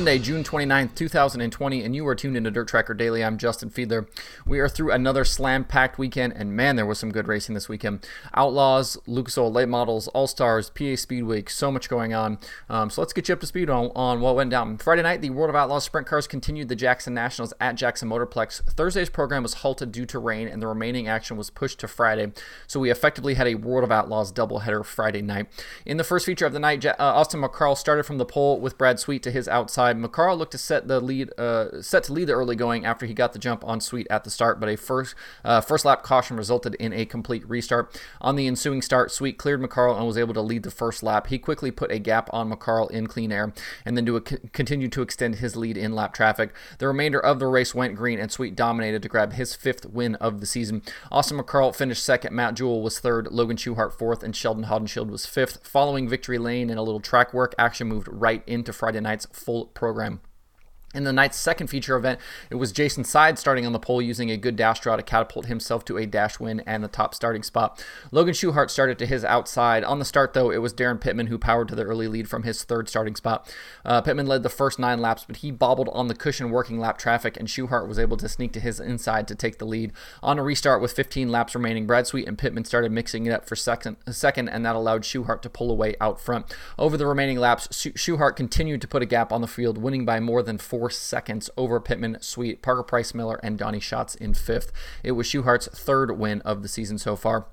Monday, June 29th, 2020, and you are tuned into Dirt Tracker Daily. I'm Justin Fiedler. We are through another slam packed weekend, and man, there was some good racing this weekend. Outlaws, Lucas Oil Late Models, All Stars, PA Speed Week, so much going on. Um, so let's get you up to speed on, on what went down. Friday night, the World of Outlaws sprint cars continued the Jackson Nationals at Jackson Motorplex. Thursday's program was halted due to rain, and the remaining action was pushed to Friday. So we effectively had a World of Outlaws doubleheader Friday night. In the first feature of the night, uh, Austin McCarl started from the pole with Brad Sweet to his outside. McCarl looked to set the lead, uh, set to lead the early going after he got the jump on Sweet at the start, but a first uh, first lap caution resulted in a complete restart. On the ensuing start, Sweet cleared McCarl and was able to lead the first lap. He quickly put a gap on McCarl in clean air, and then to a, continued to extend his lead in lap traffic. The remainder of the race went green, and Sweet dominated to grab his fifth win of the season. Austin McCarl finished second. Matt Jewell was third. Logan Schuchart fourth, and Sheldon Haudenschild was fifth. Following victory lane and a little track work, action moved right into Friday night's full program. In the night's second feature event, it was Jason Sides starting on the pole using a good dash draw to catapult himself to a dash win and the top starting spot. Logan Schuchart started to his outside. On the start, though, it was Daryn Pittman who powered to the early lead from his third starting spot. Uh, Pittman led the first nine laps, but he bobbled on the cushion working lap traffic, and Schuchart was able to sneak to his inside to take the lead. On a restart with 15 laps remaining, Brad Sweet and Pittman started mixing it up for second, second and that allowed Schuchart to pull away out front. Over the remaining laps, Schuchart continued to put a gap on the field, winning by more than four four seconds over Pittman, Sweet, Parker Price Miller, and Donny Schatz in fifth. It was Schuchart's third win of the season so far.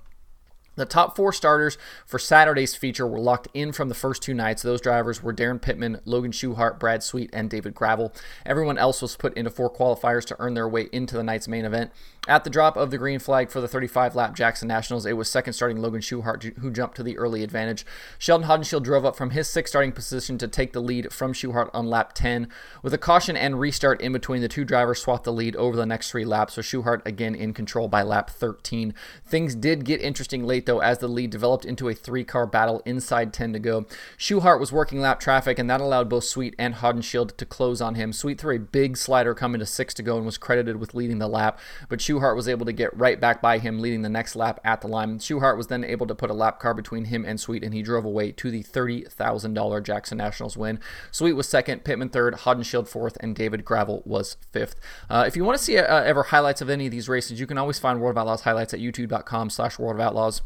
The top four starters for Saturday's feature were locked in from the first two nights. Those drivers were Daryn Pittman, Logan Schuchart, Brad Sweet, and David Gravel. Everyone else was put into four qualifiers to earn their way into the night's main event. At the drop of the green flag for the 35 lap Jackson Nationals, it was second starting Logan Schuchart who jumped to the early advantage. Sheldon Haudenschild drove up from his sixth starting position to take the lead from Schuchart on lap 10. With a caution and restart in between, the two drivers swapped the lead over the next three laps, so Schuchart again in control by lap 13. Things did get interesting late though, as the lead developed into a three car battle inside 10 to go. Schuchart was working lap traffic, and that allowed both Sweet and Haudenschild to close on him. Sweet threw a big slider coming to six to go and was credited with leading the lap, but Schuchart was able to get right back by him, leading the next lap at the line. Schuchart was then able to put a lap car between him and Sweet, and he drove away to the $30,000 Jackson Nationals win. Sweet was second, Pittman third, Haudenschild fourth, and David Gravel was fifth. Uh, if you want to see uh, ever highlights of any of these races, you can always find World of Outlaws highlights at youtube.com slash World of Outlaws.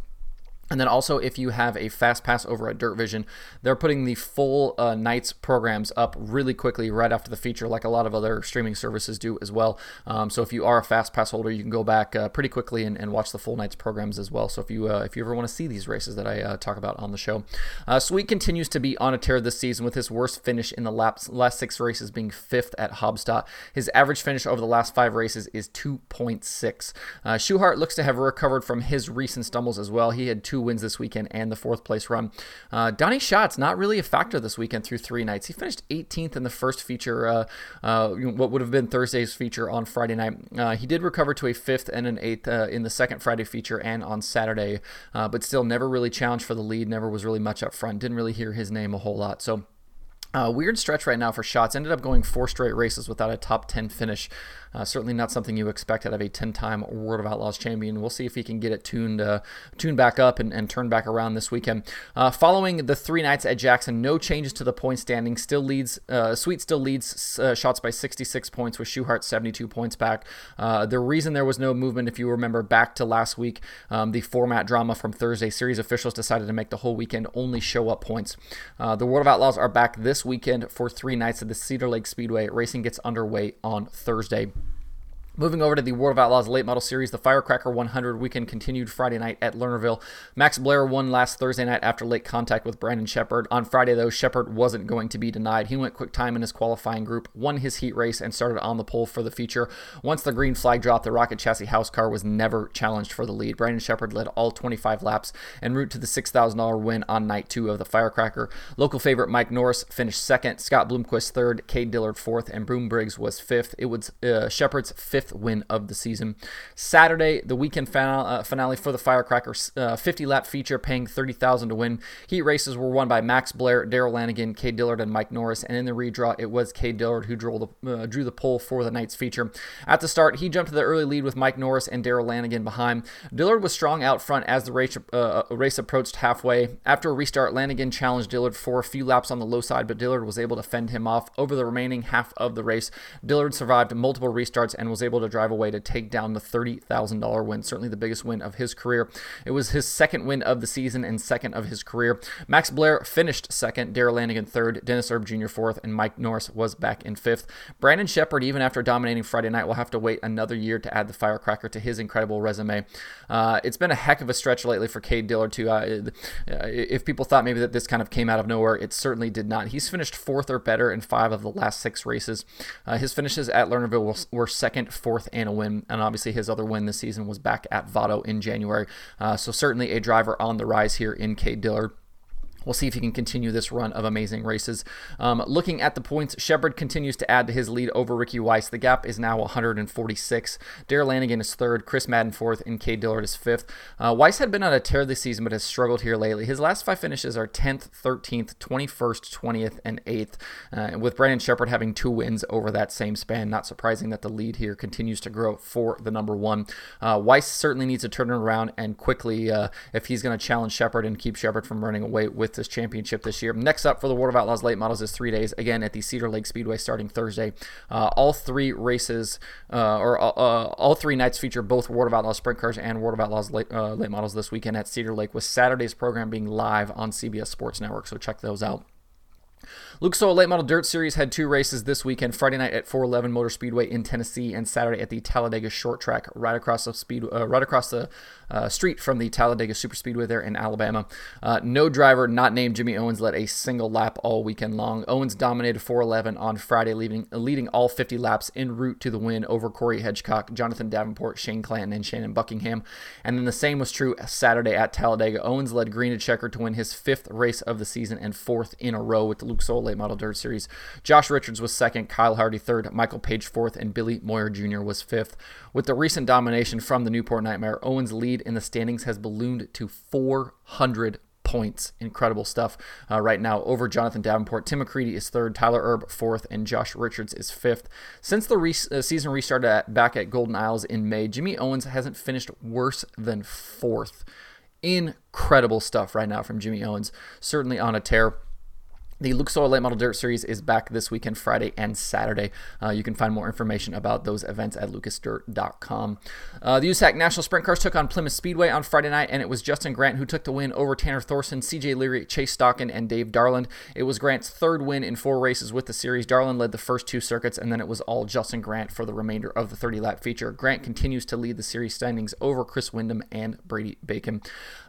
And then also, if you have a fast pass over at Dirt Vision, they're putting the full uh, Nights programs up really quickly right after the feature, like a lot of other streaming services do as well. Um, so if you are a fast pass holder, you can go back uh, pretty quickly and, and, watch the full Nights programs as well. So if you uh, if you ever want to see these races that I uh, talk about on the show, uh, Sweet continues to be on a tear this season with his worst finish in the laps, last six races being fifth at Haubstadt. His average finish over the last five races is 2.6. Uh, Schuchart looks to have recovered from his recent stumbles as well. He had two wins this weekend and the fourth place run. Uh, Donny Schatz not really a factor this weekend through three nights. He finished 18th in the first feature, uh, uh, what would have been Thursday's feature on Friday night. Uh, he did recover to a fifth and an eighth uh, in the second Friday feature and on Saturday, uh, but still never really challenged for the lead. Never was really much up front. Didn't really hear his name a whole lot. So. Uh, weird stretch right now for Schatz. Ended up going four straight races without a top 10 finish. Uh, certainly not something you expect out of a 10-time World of Outlaws champion. We'll see if he can get it tuned uh, tuned back up and, and turn back around this weekend. Uh, following the three nights at Jackson, no changes to the point standing. Still leads. Uh, Sweet still leads Schatz by 66 points with Schuchart 72 points back. The reason there was no movement, if you remember back to last week, um, the format drama from Thursday, series officials decided to make the whole weekend only show up points. the World of Outlaws are back this weekend for three nights at the Cedar Lake Speedway. Racing gets underway on Thursday. Moving over to the World of Outlaws late model series, the Firecracker 100 weekend continued Friday night at Lernerville. Max Blair won last Thursday night after late contact with Brandon Sheppard. On Friday, though, Sheppard wasn't going to be denied. He went quick time in his qualifying group, won his heat race, and started on the pole for the feature. Once the green flag dropped, the Rocket Chassis house car was never challenged for the lead. Brandon Sheppard led all 25 laps en route to the $6,000 win on night two of the Firecracker. Local favorite Mike Norris finished second, Scott Bloomquist third, Cade Dillard fourth, and Boom Briggs was fifth. It was uh, Sheppard's fifth fifth win of the season. Saturday, the weekend uh, finale for the Firecracker, uh, 50 lap feature, paying 30000 to win. Heat races were won by Max Blair, Darrell Lanigan, Cade Dillard, and Mike Norris. And in the redraw, it was Cade Dillard who drew the, uh, drew the pole for the night's feature. At the start, he jumped to the early lead with Mike Norris and Darrell Lanigan behind. Dillard was strong out front as the race, uh, race approached halfway. After a restart, Lanigan challenged Dillard for a few laps on the low side, but Dillard was able to fend him off over the remaining half of the race. Dillard survived multiple restarts and was able to drive away to take down the $30,000 win, certainly the biggest win of his career. It was his second win of the season and second of his career. Max Blair finished second, Darrell Lanigan third, Dennis Erb Jr. fourth, and Mike Norris was back in fifth. Brandon Sheppard, even after dominating Friday night, will have to wait another year to add the firecracker to his incredible resume. Uh, it's been a heck of a stretch lately for Cade Dillard, too. Uh, if people thought maybe that this kind of came out of nowhere, it certainly did not. He's finished fourth or better in five of the last six races. Uh, his finishes at Lernerville were, second, fourth, and a win. And obviously, his other win this season was back at Vado in January. Uh, so, certainly a driver on the rise here in Cade Dillard. We'll see if he can continue this run of amazing races. Um, looking at the points, Sheppard continues to add to his lead over Ricky Weiss. The gap is now 146. Darrell Lanigan is third, Chris Madden fourth, and Cade Dillard is fifth. Uh, Weiss had been on a tear this season, but has struggled here lately. His last five finishes are 10th, 13th, 21st, 20th, and 8th, uh, with Brandon Sheppard having two wins over that same span. Not surprising that the lead here continues to grow for the number one. Uh, Weiss certainly needs to turn it around and quickly uh, if he's going to challenge Sheppard and keep Sheppard from running away with with this championship this year. Next up for the World of Outlaws late models is three days, again at the Cedar Lake Speedway starting Thursday. Uh, all three races, uh, or uh, uh all three nights feature both World of Outlaws sprint cars and World of Outlaws late, uh, late models this weekend at Cedar Lake, with Saturday's program being live on CBS Sports Network. So check those out. Oil Late Model Dirt Series had two races this weekend Friday night at 411 Motor Speedway in Tennessee, and Saturday at the Talladega Short Track, right across the speed, uh, right across the uh, street from the Talladega Super Speedway there in Alabama. Uh, no driver not named Jimmy Owens led a single lap all weekend long. Owens dominated 411 on Friday, leading, leading all 50 laps en route to the win over Corey Hedgecock, Jonathan Davenport, Shane Clanton, and Shannon Buckingham. And then the same was true Saturday at Talladega. Owens led Green and Checker to win his fifth race of the season and fourth in a row with the Lucas Oil Late Model Dirt Series. Josh Richards was second, Kyle Hardy third, Michael Page fourth, and Billy Moyer Jr. was fifth. With the recent domination from the Newport Nightmare, Owens' lead in the standings has ballooned to 400 points. Incredible stuff uh, right now over Jonathan Davenport. Tim McCreadie is third, Tyler Erb fourth, and Josh Richards is fifth. Since the re- uh, season restarted at, back at Golden Isles in May, Jimmy Owens hasn't finished worse than fourth. Incredible stuff right now from Jimmy Owens. Certainly on a tear. The Oil Late Model Dirt Series is back this weekend, Friday and Saturday. Uh, you can find more information about those events at lucasdirt.com. Uh, the USAC National Sprint Cars took on Plymouth Speedway on Friday night, and it was Justin Grant who took the win over Tanner Thorson, CJ Leary, Chase Stockon, and Dave Darland. It was Grant's third win in four races with the series. Darland led the first two circuits, and then it was all Justin Grant for the remainder of the 30 lap feature. Grant continues to lead the series standings over Chris Windom and Brady Bacon.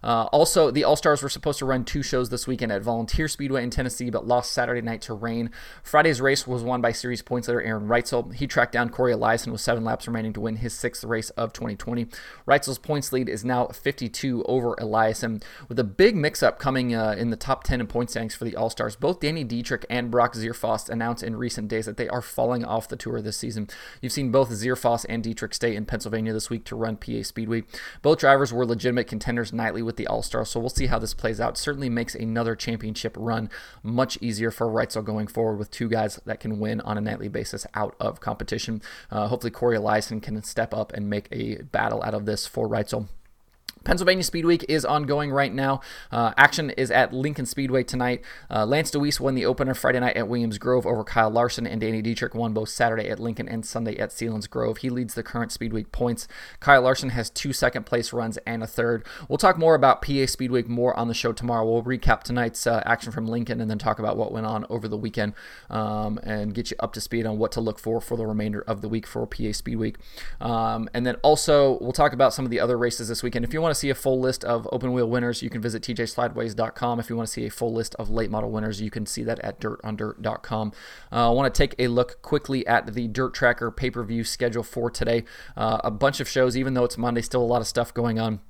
Uh, also, the All Stars were supposed to run two shows this weekend at Volunteer Speedway in Tennessee, but lost Saturday night to rain. Friday's race was won by series points leader Aaron Reutzel. He tracked down Corey Eliason with seven laps remaining to win his sixth race of 2020. Reutzel's points lead is now 52 over Eliason, with a big mix-up coming uh, in the top 10 in point standings for the All Stars. Both Danny Dietrich and Brock Zearfoss announced in recent days that they are falling off the tour this season. You've seen both Zearfoss and Dietrich stay in Pennsylvania this week to run PA Speedway. Both drivers were legitimate contenders nightly with the All Stars, so we'll see how this plays out. Certainly makes another championship run much easier for Reutzel going forward with two guys that can win on a nightly basis out of competition. Uh, hopefully, Corey Eliason can step up and make a battle out of this for Reutzel. Pennsylvania Speed Week is ongoing right now. Uh, action is at Lincoln Speedway tonight. Uh, Lance Dewease won the opener Friday night at Williams Grove over Kyle Larson, and Danny Dietrich won both Saturday at Lincoln and Sunday at Selinsgrove. He leads the current Speed Week points. Kyle Larson has two second place runs and a third. We'll talk more about PA Speed Week more on the show tomorrow. We'll recap tonight's uh, action from Lincoln and then talk about what went on over the weekend um, and get you up to speed on what to look for for the remainder of the week for PA Speed Week. Um, and then also, we'll talk about some of the other races this weekend. If you want to see a full list of open wheel winners, you can visit tjslideways.com. If you want to see a full list of late model winners, you can see that at dirtondirt.com. Uh, I want to take a look quickly at the Dirt Tracker pay per view schedule for today. Uh, a bunch of shows, even though it's Monday, still a lot of stuff going on.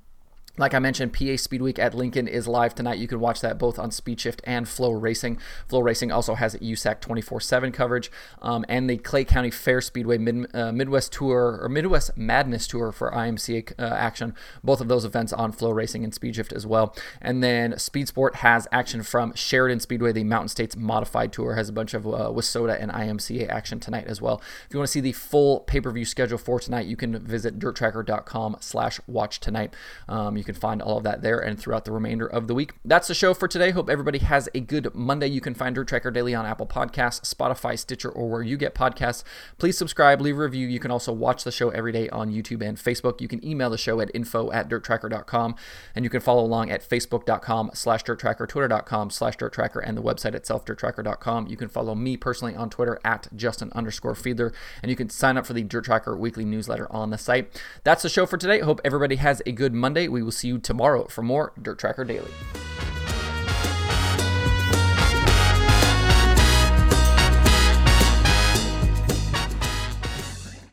Like I mentioned, PA Speed Week at Lincoln is live tonight. You can watch that both on Speedshift and FloRacing. Flow Racing also has USAC 24 7 coverage. Um, and the Clay County Fair Speedway Mid, uh, Midwest Tour or Midwest Madness Tour for IMCA uh, action. Both of those events on FloRacing and Speedshift as well. And then Speed Sport has action from Sheridan Speedway. The Mountain States Modified Tour has a bunch of uh, WISSOTA and IMCA action tonight as well. If you want to see the full pay per view schedule for tonight, you can visit dirttracker.com slash watch tonight. Um, you can find all of that there and throughout the remainder of the week. That's the show for today. Hope everybody has a good Monday. You can find Dirt Tracker Daily on Apple Podcasts, Spotify, Stitcher, or where you get podcasts. Please subscribe, leave a review. You can also watch the show every day on YouTube and Facebook. You can email the show at info at dirttracker.com and you can follow along at facebook.com slash dirttracker, twitter.com slash dirttracker, and the website itself, dirttracker.com. You can follow me personally on Twitter at Justin underscore Fiedler, and you can sign up for the Dirt Tracker weekly newsletter on the site. That's the show for today. Hope everybody has a good Monday. We will see you tomorrow for more Dirt Tracker Daily.